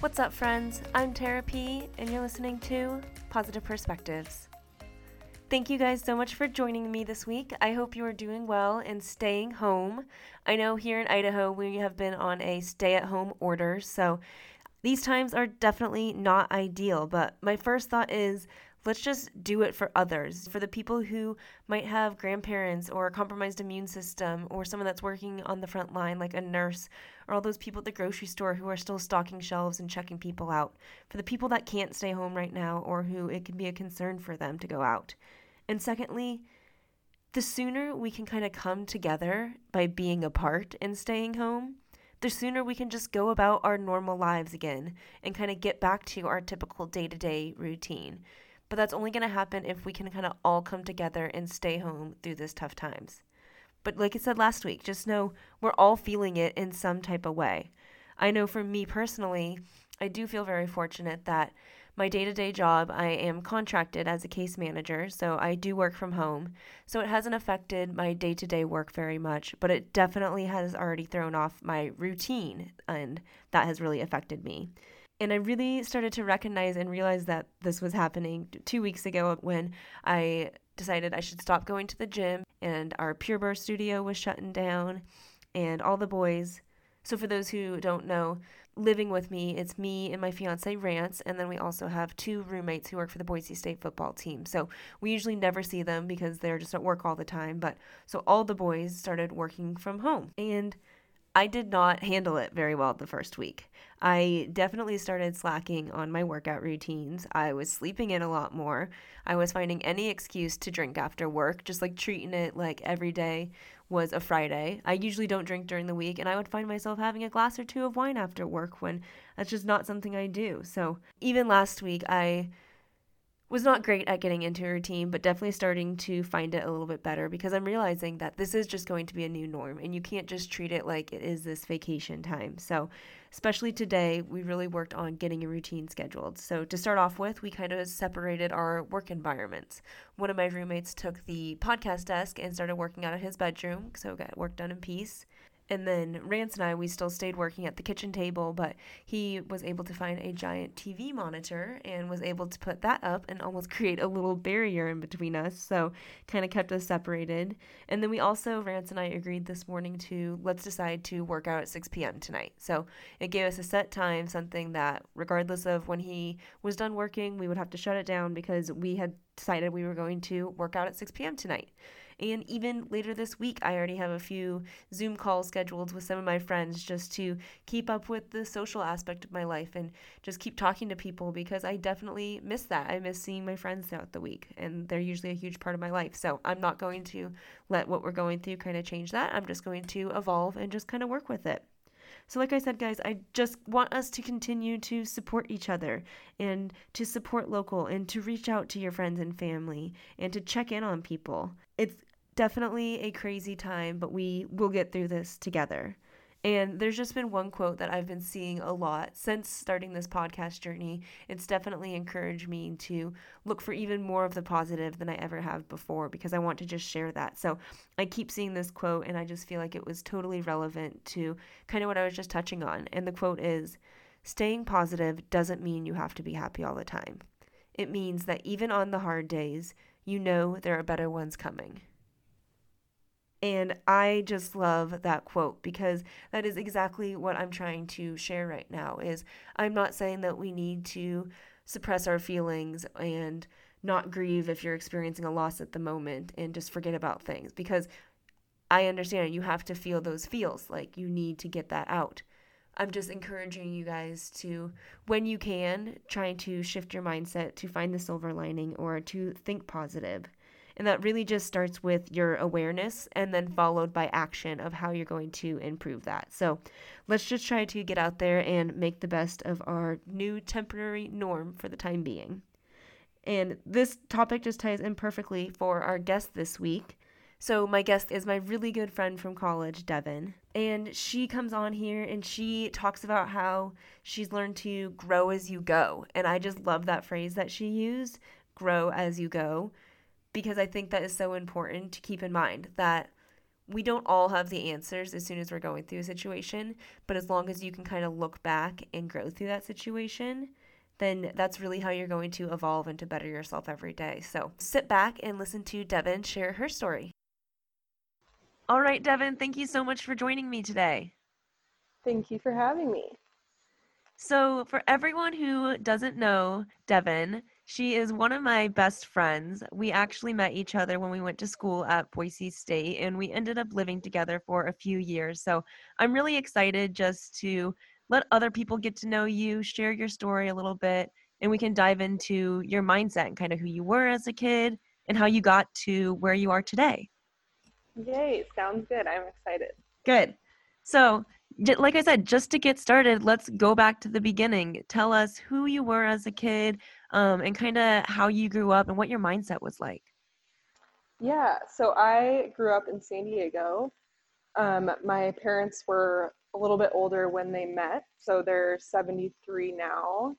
What's up, friends? I'm Tara P, and you're listening to Positive Perspectives. Thank you guys so much for joining me this week. I hope you are doing well and staying home. I know here in Idaho we have been on a stay at home order, so these times are definitely not ideal. But my first thought is let's just do it for others, for the people who might have grandparents or a compromised immune system, or someone that's working on the front line, like a nurse, or all those people at the grocery store who are still stocking shelves and checking people out, for the people that can't stay home right now or who it can be a concern for them to go out. And secondly, the sooner we can kind of come together by being apart and staying home, the sooner we can just go about our normal lives again and kind of get back to our typical day to day routine. But that's only going to happen if we can kind of all come together and stay home through this tough times. But like I said last week, just know we're all feeling it in some type of way. I know for me personally, I do feel very fortunate that my day to day job, I am contracted as a case manager, so I do work from home. So it hasn't affected my day to day work very much, but it definitely has already thrown off my routine, and that has really affected me. And I really started to recognize and realize that this was happening two weeks ago when I decided I should stop going to the gym and our Pure Burst studio was shutting down and all the boys. So, for those who don't know, living with me, it's me and my fiance Rance, and then we also have two roommates who work for the Boise State football team. So, we usually never see them because they're just at work all the time. But so all the boys started working from home. And I did not handle it very well the first week. I definitely started slacking on my workout routines. I was sleeping in a lot more. I was finding any excuse to drink after work, just like treating it like every day was a Friday. I usually don't drink during the week, and I would find myself having a glass or two of wine after work when that's just not something I do. So even last week, I was not great at getting into a routine, but definitely starting to find it a little bit better because I'm realizing that this is just going to be a new norm and you can't just treat it like it is this vacation time. So, especially today, we really worked on getting a routine scheduled. So, to start off with, we kind of separated our work environments. One of my roommates took the podcast desk and started working out of his bedroom, so got work done in peace. And then Rance and I, we still stayed working at the kitchen table, but he was able to find a giant TV monitor and was able to put that up and almost create a little barrier in between us. So kind of kept us separated. And then we also, Rance and I agreed this morning to let's decide to work out at 6 p.m. tonight. So it gave us a set time, something that regardless of when he was done working, we would have to shut it down because we had decided we were going to work out at 6 p.m. tonight. And even later this week, I already have a few Zoom calls scheduled with some of my friends just to keep up with the social aspect of my life and just keep talking to people because I definitely miss that. I miss seeing my friends throughout the week, and they're usually a huge part of my life. So I'm not going to let what we're going through kind of change that. I'm just going to evolve and just kind of work with it. So, like I said, guys, I just want us to continue to support each other and to support local and to reach out to your friends and family and to check in on people. It's definitely a crazy time, but we will get through this together. And there's just been one quote that I've been seeing a lot since starting this podcast journey. It's definitely encouraged me to look for even more of the positive than I ever have before because I want to just share that. So I keep seeing this quote and I just feel like it was totally relevant to kind of what I was just touching on. And the quote is Staying positive doesn't mean you have to be happy all the time. It means that even on the hard days, you know there are better ones coming. And I just love that quote because that is exactly what I'm trying to share right now is I'm not saying that we need to suppress our feelings and not grieve if you're experiencing a loss at the moment and just forget about things because I understand you have to feel those feels like you need to get that out. I'm just encouraging you guys to, when you can, try to shift your mindset to find the silver lining or to think positive. And that really just starts with your awareness and then followed by action of how you're going to improve that. So let's just try to get out there and make the best of our new temporary norm for the time being. And this topic just ties in perfectly for our guest this week. So, my guest is my really good friend from college, Devin. And she comes on here and she talks about how she's learned to grow as you go. And I just love that phrase that she used grow as you go because I think that is so important to keep in mind that we don't all have the answers as soon as we're going through a situation, but as long as you can kind of look back and grow through that situation, then that's really how you're going to evolve and to better yourself every day. So sit back and listen to Devin share her story. All right, Devin, thank you so much for joining me today. Thank you for having me. So, for everyone who doesn't know Devin, she is one of my best friends. We actually met each other when we went to school at Boise State, and we ended up living together for a few years. So, I'm really excited just to let other people get to know you, share your story a little bit, and we can dive into your mindset and kind of who you were as a kid and how you got to where you are today. Yay, sounds good. I'm excited. Good. So, like I said, just to get started, let's go back to the beginning. Tell us who you were as a kid um, and kind of how you grew up and what your mindset was like. Yeah, so I grew up in San Diego. Um, my parents were a little bit older when they met, so they're 73 now.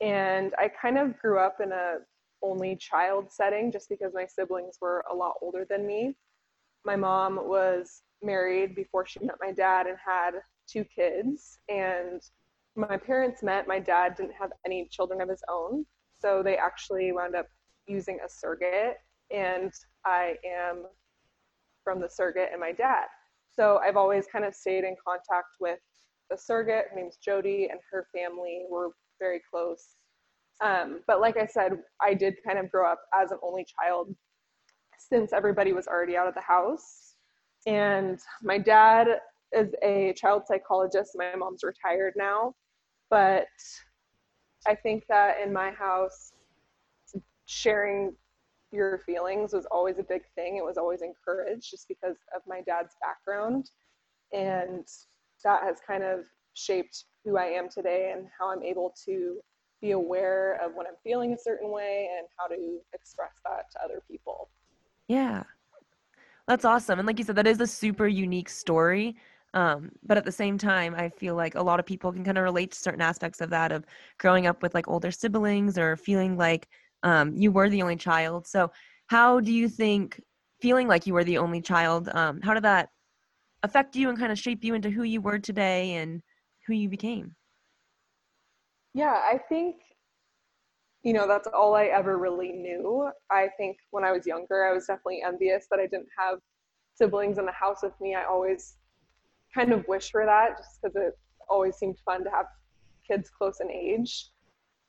And I kind of grew up in a only child setting just because my siblings were a lot older than me. My mom was married before she met my dad and had two kids. And my parents met. My dad didn't have any children of his own. So they actually wound up using a surrogate. And I am from the surrogate and my dad. So I've always kind of stayed in contact with the surrogate. Her name's Jody, and her family were very close. Um, but like I said, I did kind of grow up as an only child since everybody was already out of the house. And my dad is a child psychologist. My mom's retired now. But I think that in my house, sharing your feelings was always a big thing. It was always encouraged just because of my dad's background. And that has kind of shaped who I am today and how I'm able to be aware of when I'm feeling a certain way and how to express that to other people. Yeah. That's awesome. And like you said, that is a super unique story. Um, but at the same time, I feel like a lot of people can kind of relate to certain aspects of that of growing up with like older siblings or feeling like um, you were the only child. So, how do you think feeling like you were the only child, um, how did that affect you and kind of shape you into who you were today and who you became? Yeah, I think, you know, that's all I ever really knew. I think when I was younger, I was definitely envious that I didn't have siblings in the house with me. I always kind of wish for that just because it always seemed fun to have kids close in age,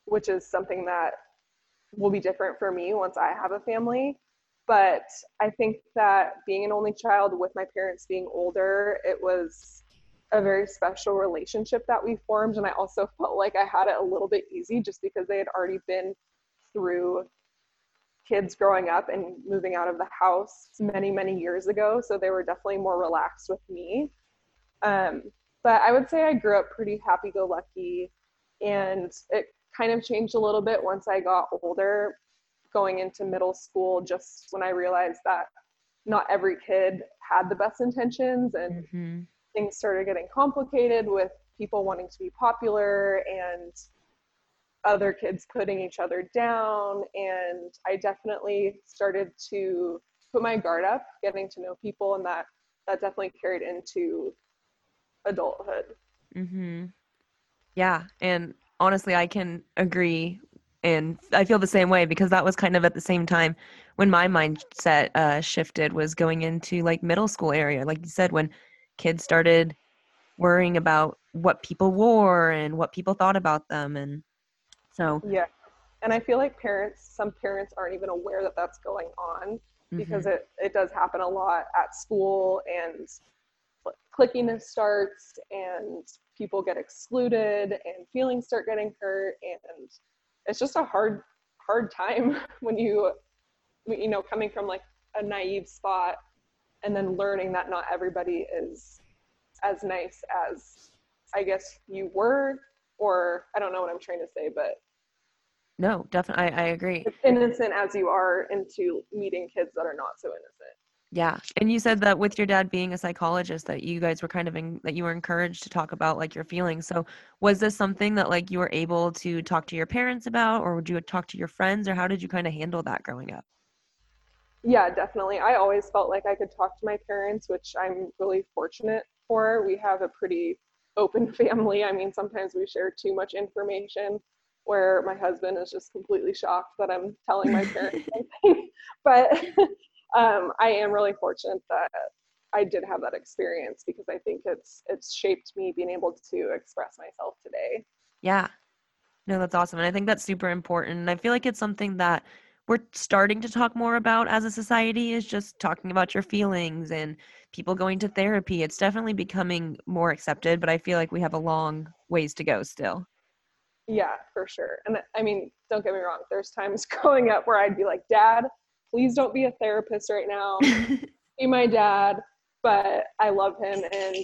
which is something that will be different for me once I have a family. But I think that being an only child with my parents being older, it was a very special relationship that we formed. And I also felt like I had it a little bit easy just because they had already been through kids growing up and moving out of the house many, many years ago. So they were definitely more relaxed with me. Um, but I would say I grew up pretty happy go lucky. And it kind of changed a little bit once I got older, going into middle school, just when I realized that not every kid had the best intentions and mm-hmm. things started getting complicated with people wanting to be popular and other kids putting each other down. And I definitely started to put my guard up, getting to know people, and that that definitely carried into adulthood. Mhm. Yeah, and honestly, I can agree and I feel the same way because that was kind of at the same time when my mindset uh, shifted was going into like middle school area, like you said, when kids started worrying about what people wore and what people thought about them, and so yeah. And I feel like parents, some parents aren't even aware that that's going on because mm-hmm. it it does happen a lot at school and clickiness starts and people get excluded and feelings start getting hurt. And it's just a hard hard time when you you know coming from like a naive spot and then learning that not everybody is as nice as i guess you were or i don't know what i'm trying to say but no definitely i, I agree. as innocent as you are into meeting kids that are not so innocent yeah. And you said that with your dad being a psychologist that you guys were kind of in, that you were encouraged to talk about like your feelings. So was this something that like you were able to talk to your parents about or would you talk to your friends or how did you kind of handle that growing up? Yeah, definitely. I always felt like I could talk to my parents, which I'm really fortunate for. We have a pretty open family. I mean, sometimes we share too much information where my husband is just completely shocked that I'm telling my parents something. but um, I am really fortunate that I did have that experience because I think it's it's shaped me being able to express myself today. Yeah. No, that's awesome. And I think that's super important. And I feel like it's something that we're starting to talk more about as a society is just talking about your feelings and people going to therapy. It's definitely becoming more accepted, but I feel like we have a long ways to go still. Yeah, for sure. And I mean, don't get me wrong, there's times growing up where I'd be like, Dad, please don't be a therapist right now. be my dad. But I love him and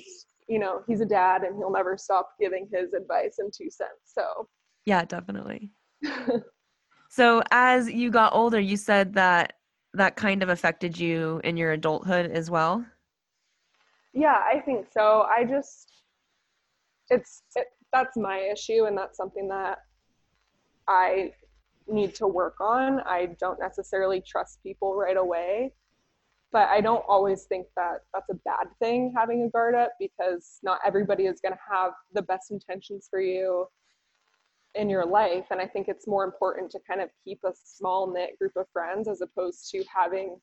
you know, he's a dad and he'll never stop giving his advice and two cents. So Yeah, definitely. so as you got older, you said that that kind of affected you in your adulthood as well? Yeah, I think so. I just it's it, that's my issue and that's something that I need to work on. I don't necessarily trust people right away, but I don't always think that that's a bad thing having a guard up because not everybody is going to have the best intentions for you in your life and I think it's more important to kind of keep a small knit group of friends as opposed to having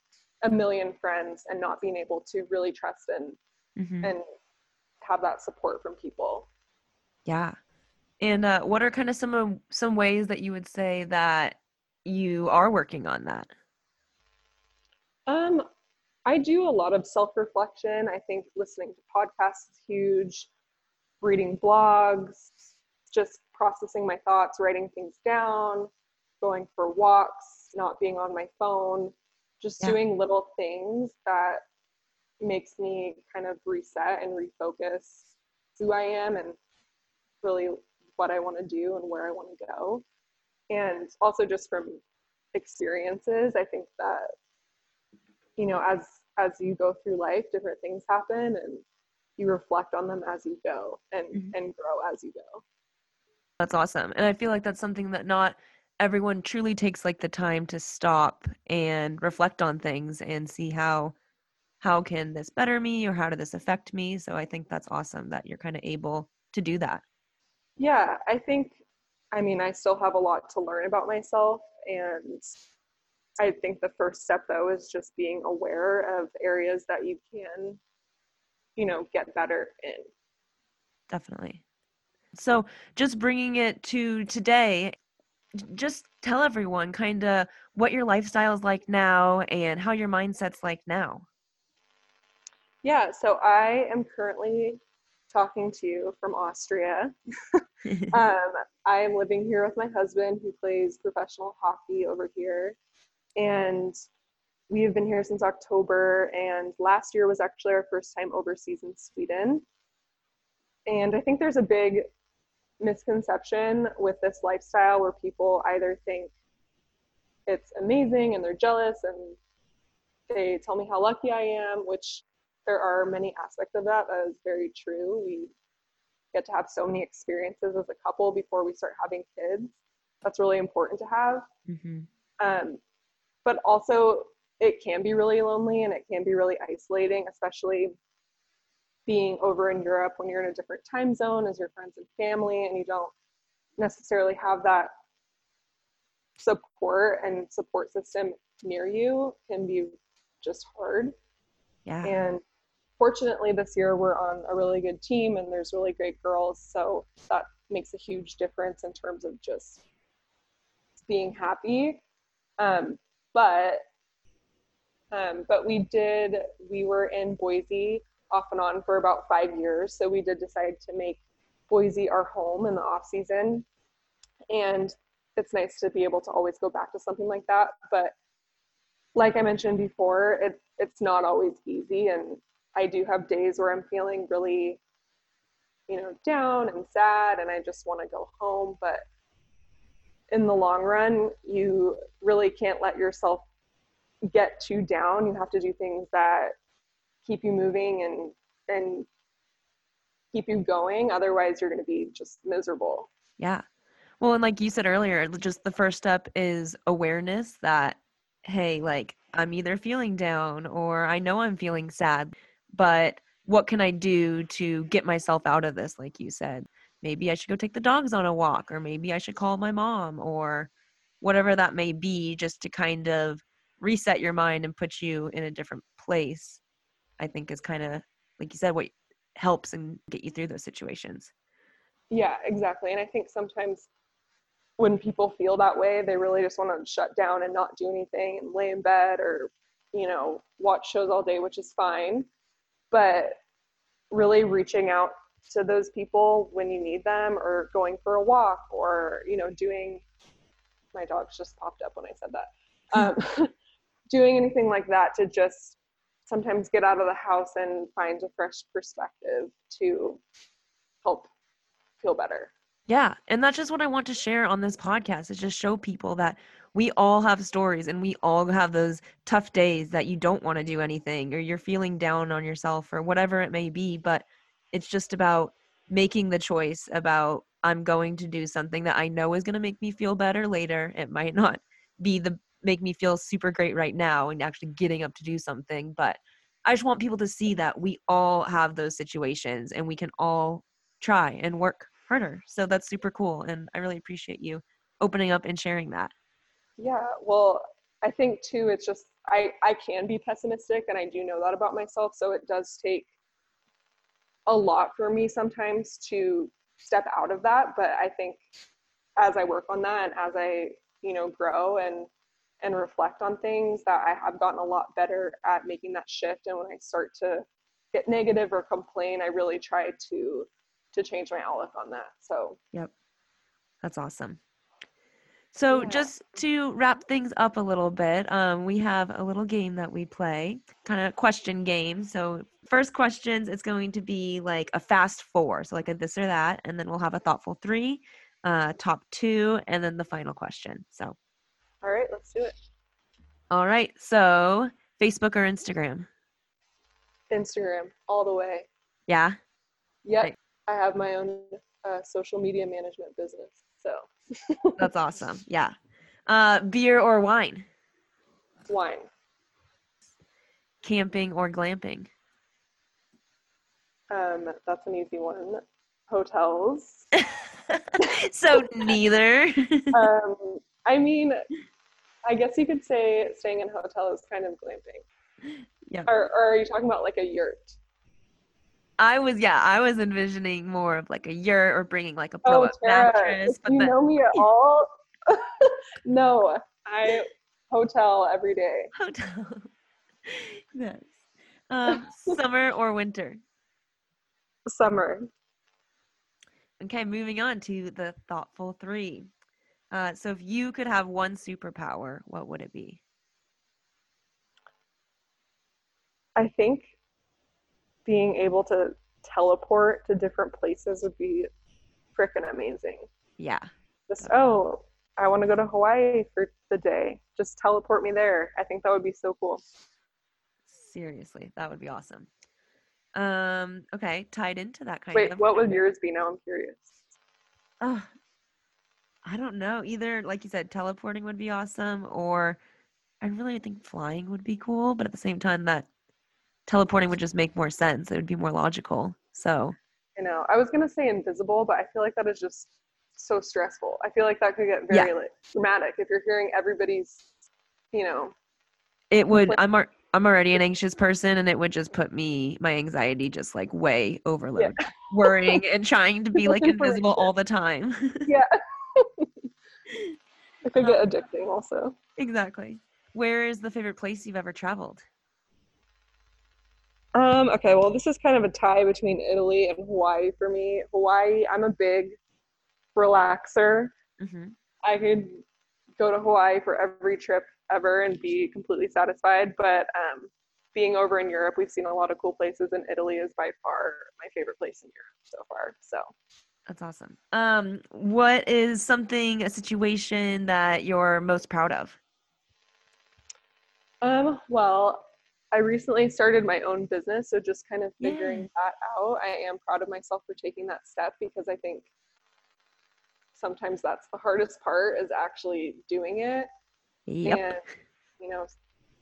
a million friends and not being able to really trust and mm-hmm. and have that support from people. Yeah. And uh, what are kind of some of some ways that you would say that you are working on that? Um, I do a lot of self-reflection. I think listening to podcasts is huge. Reading blogs, just processing my thoughts, writing things down, going for walks, not being on my phone, just yeah. doing little things that makes me kind of reset and refocus who I am and really what I want to do and where I want to go. And also just from experiences, I think that you know, as as you go through life, different things happen and you reflect on them as you go and mm-hmm. and grow as you go. That's awesome. And I feel like that's something that not everyone truly takes like the time to stop and reflect on things and see how how can this better me or how did this affect me? So I think that's awesome that you're kind of able to do that. Yeah, I think, I mean, I still have a lot to learn about myself. And I think the first step, though, is just being aware of areas that you can, you know, get better in. Definitely. So just bringing it to today, just tell everyone kind of what your lifestyle is like now and how your mindset's like now. Yeah, so I am currently talking to you from Austria. um, I am living here with my husband who plays professional hockey over here. And we have been here since October, and last year was actually our first time overseas in Sweden. And I think there's a big misconception with this lifestyle where people either think it's amazing and they're jealous and they tell me how lucky I am, which there are many aspects of that that is very true. We get to have so many experiences as a couple before we start having kids. That's really important to have. Mm-hmm. Um, but also, it can be really lonely and it can be really isolating, especially being over in Europe when you're in a different time zone as your friends and family and you don't necessarily have that support and support system near you can be just hard. Yeah. And fortunately this year we're on a really good team and there's really great girls so that makes a huge difference in terms of just being happy. Um, but um, but we did we were in boise off and on for about five years so we did decide to make boise our home in the off season. And it's nice to be able to always go back to something like that but like i mentioned before it, it's not always easy and I do have days where I'm feeling really, you know, down and sad and I just want to go home. But in the long run, you really can't let yourself get too down. You have to do things that keep you moving and and keep you going. Otherwise, you're going to be just miserable. Yeah. Well, and like you said earlier, just the first step is awareness that, hey, like I'm either feeling down or I know I'm feeling sad, but what can I do to get myself out of this? Like you said, maybe I should go take the dogs on a walk, or maybe I should call my mom, or whatever that may be, just to kind of reset your mind and put you in a different place. I think is kind of, like you said, what helps and get you through those situations. Yeah, exactly. And I think sometimes when people feel that way, they really just want to shut down and not do anything and lay in bed or, you know, watch shows all day, which is fine. But really reaching out to those people when you need them or going for a walk or, you know, doing my dogs just popped up when I said that. Um, doing anything like that to just sometimes get out of the house and find a fresh perspective to help feel better. Yeah. And that's just what I want to share on this podcast is just show people that we all have stories and we all have those tough days that you don't want to do anything or you're feeling down on yourself or whatever it may be. But it's just about making the choice about I'm going to do something that I know is going to make me feel better later. It might not be the make me feel super great right now and actually getting up to do something, but I just want people to see that we all have those situations and we can all try and work harder. So that's super cool. And I really appreciate you opening up and sharing that. Yeah. Well, I think too, it's just, I, I can be pessimistic and I do know that about myself. So it does take a lot for me sometimes to step out of that. But I think as I work on that and as I, you know, grow and, and reflect on things that I have gotten a lot better at making that shift. And when I start to get negative or complain, I really try to to change my outlook on that. So, yep. That's awesome. So, yeah. just to wrap things up a little bit, um, we have a little game that we play, kind of question game. So, first questions, it's going to be like a fast four, so like a this or that, and then we'll have a thoughtful three, uh, top two, and then the final question. So, all right, let's do it. All right, so Facebook or Instagram? Instagram, all the way. Yeah. Yep. Right. I have my own uh, social media management business. So that's awesome. Yeah. Uh, beer or wine? Wine. Camping or glamping? Um, that's an easy one. Hotels. so neither. um, I mean, I guess you could say staying in a hotel is kind of glamping. Yeah. Or, or are you talking about like a yurt? I was yeah, I was envisioning more of like a yurt or bringing like a blow up oh, mattress. If but you then, know me at all, no, I hotel every day. Hotel. yes. Um, summer or winter? Summer. Okay, moving on to the thoughtful three. Uh, so, if you could have one superpower, what would it be? I think being able to teleport to different places would be freaking amazing. Yeah. Just oh, I want to go to Hawaii for the day. Just teleport me there. I think that would be so cool. Seriously, that would be awesome. Um, okay, tied into that kind Wait, of Wait, what would yours be now? I'm curious. Oh, I don't know. Either like you said, teleporting would be awesome, or I really think flying would be cool, but at the same time that teleporting would just make more sense. It would be more logical. So I know. I was gonna say invisible, but I feel like that is just so stressful. I feel like that could get very yeah. like, dramatic if you're hearing everybody's, you know. It would. I'm. Ar- I'm already an anxious person, and it would just put me my anxiety just like way overload, yeah. worrying and trying to be like invisible all the time. yeah. it could get um, addicting, also. Exactly. Where is the favorite place you've ever traveled? Um, okay, well, this is kind of a tie between Italy and Hawaii for me. Hawaii, I'm a big relaxer. Mm-hmm. I could go to Hawaii for every trip ever and be completely satisfied. But um, being over in Europe, we've seen a lot of cool places, and Italy is by far my favorite place in Europe so far. So that's awesome. Um, what is something, a situation that you're most proud of? Um, well, I recently started my own business, so just kind of figuring yeah. that out. I am proud of myself for taking that step because I think sometimes that's the hardest part is actually doing it. Yep. And, you know,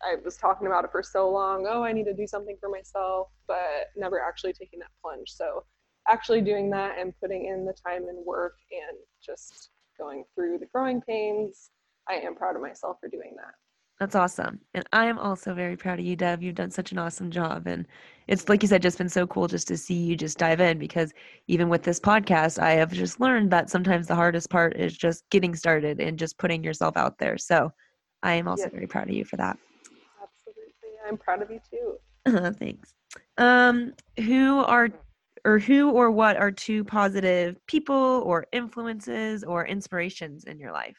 I was talking about it for so long. Oh, I need to do something for myself, but never actually taking that plunge. So, actually doing that and putting in the time and work and just going through the growing pains, I am proud of myself for doing that. That's awesome. And I am also very proud of you, Deb. You've done such an awesome job. And it's like you said, just been so cool just to see you just dive in because even with this podcast, I have just learned that sometimes the hardest part is just getting started and just putting yourself out there. So I am also yes. very proud of you for that. Absolutely. I'm proud of you too. Thanks. Um, who are or who or what are two positive people or influences or inspirations in your life?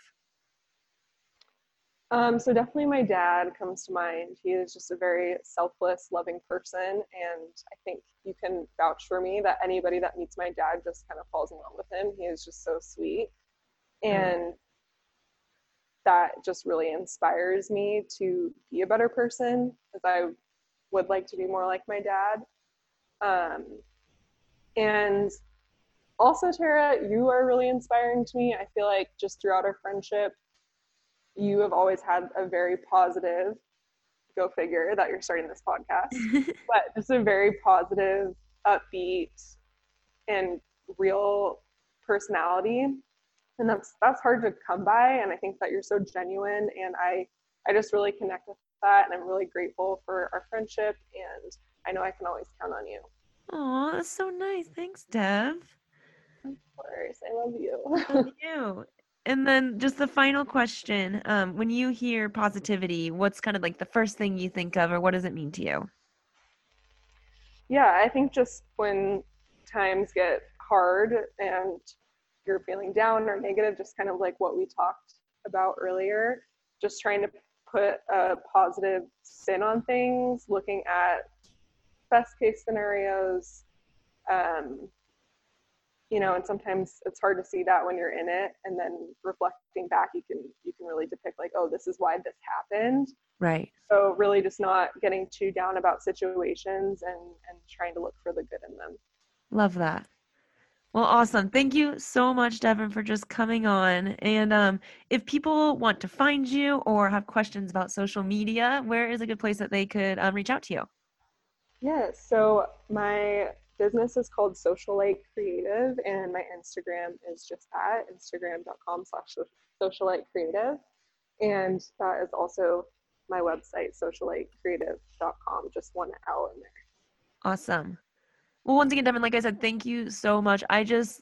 Um, so definitely my dad comes to mind. He is just a very selfless, loving person, and I think you can vouch for me that anybody that meets my dad just kind of falls in love with him. He is just so sweet, mm. and that just really inspires me to be a better person, as I would like to be more like my dad. Um, and also, Tara, you are really inspiring to me. I feel like just throughout our friendship, you have always had a very positive go figure that you're starting this podcast but just a very positive upbeat and real personality. And that's that's hard to come by. And i think that you're so genuine. And i i just really connect with that. And i'm really grateful for our friendship. And i know i can always count on you. Oh that's so nice. Thanks dev. Of course. I love you. I love you and then just the final question um, when you hear positivity what's kind of like the first thing you think of or what does it mean to you? Yeah i think just when times get hard and you're feeling down or negative just kind of like what we talked about earlier just trying to put a positive spin on things looking at best case scenarios um, you know and sometimes it's hard to see that when you're in it and then reflecting back you can you can really depict like oh this is why this happened. Right. So really just not getting too down about situations and and trying to look for the good in them. Love that. Well awesome. Thank you so much devin for just coming on. And um, if people want to find you or have questions about social media where is a good place that they could um, reach out to you? Yeah so my business is called Socialite Creative, and my Instagram is just at instagram.com slash socialite creative. And that is also my website, socialitecreative.com, just one L in there. Awesome. Well, once again, Devin, like I said, thank you so much. I just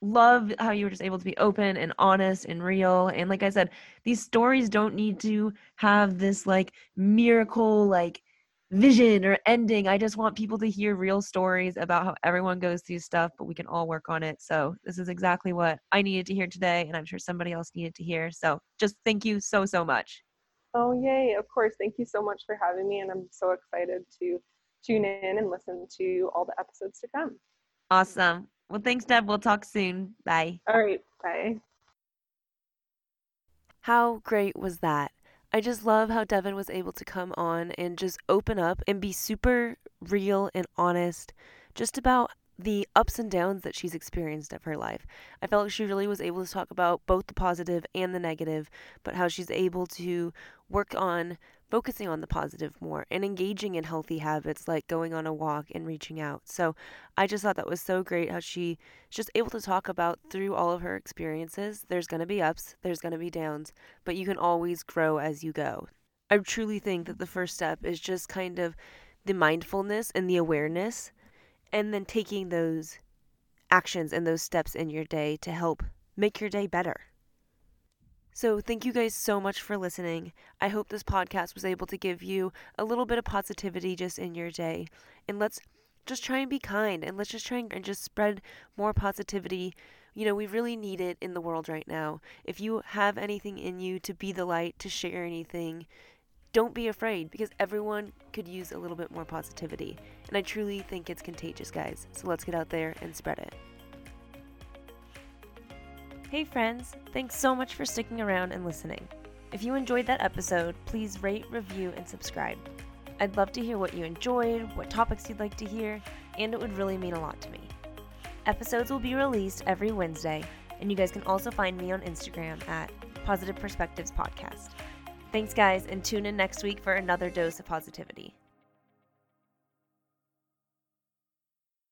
love how you were just able to be open and honest and real. And like I said, these stories don't need to have this like miracle, like vision or ending. I just want people to hear real stories about how everyone goes through stuff, but we can all work on it. So, this is exactly what I needed to hear today, and I'm sure somebody else needed to hear. So, just thank you so, so much. Oh, yay. Of course. Thank you so much for having me, and I'm so excited to tune in and listen to all the episodes to come. Awesome. Well, thanks, Deb. We'll talk soon. Bye. All right. Bye. How great was that? I just love how Devin was able to come on and just open up and be super real and honest just about the ups and downs that she's experienced of her life. I felt like she really was able to talk about both the positive and the negative, but how she's able to work on focusing on the positive more and engaging in healthy habits like going on a walk and reaching out. So I just thought that was so great how she's just able to talk about through all of her experiences. There's going to be ups, there's going to be downs, but you can always grow as you go. I truly think that the first step is just kind of the mindfulness and the awareness, and then taking those actions and those steps in your day to help make your day better. So, thank you guys so much for listening. I hope this podcast was able to give you a little bit of positivity just in your day. And let's just try and be kind and let's just try and just spread more positivity. You know, we really need it in the world right now. If you have anything in you to be the light, to share anything, don't be afraid because everyone could use a little bit more positivity. And I truly think it's contagious, guys. So let's get out there and spread it. Hey, friends, thanks so much for sticking around and listening. If you enjoyed that episode, please rate, review, and subscribe. I'd love to hear what you enjoyed, what topics you'd like to hear, and it would really mean a lot to me. Episodes will be released every Wednesday, and you guys can also find me on Instagram at Positive Perspectives Podcast. Thanks, guys, and tune in next week for another dose of positivity.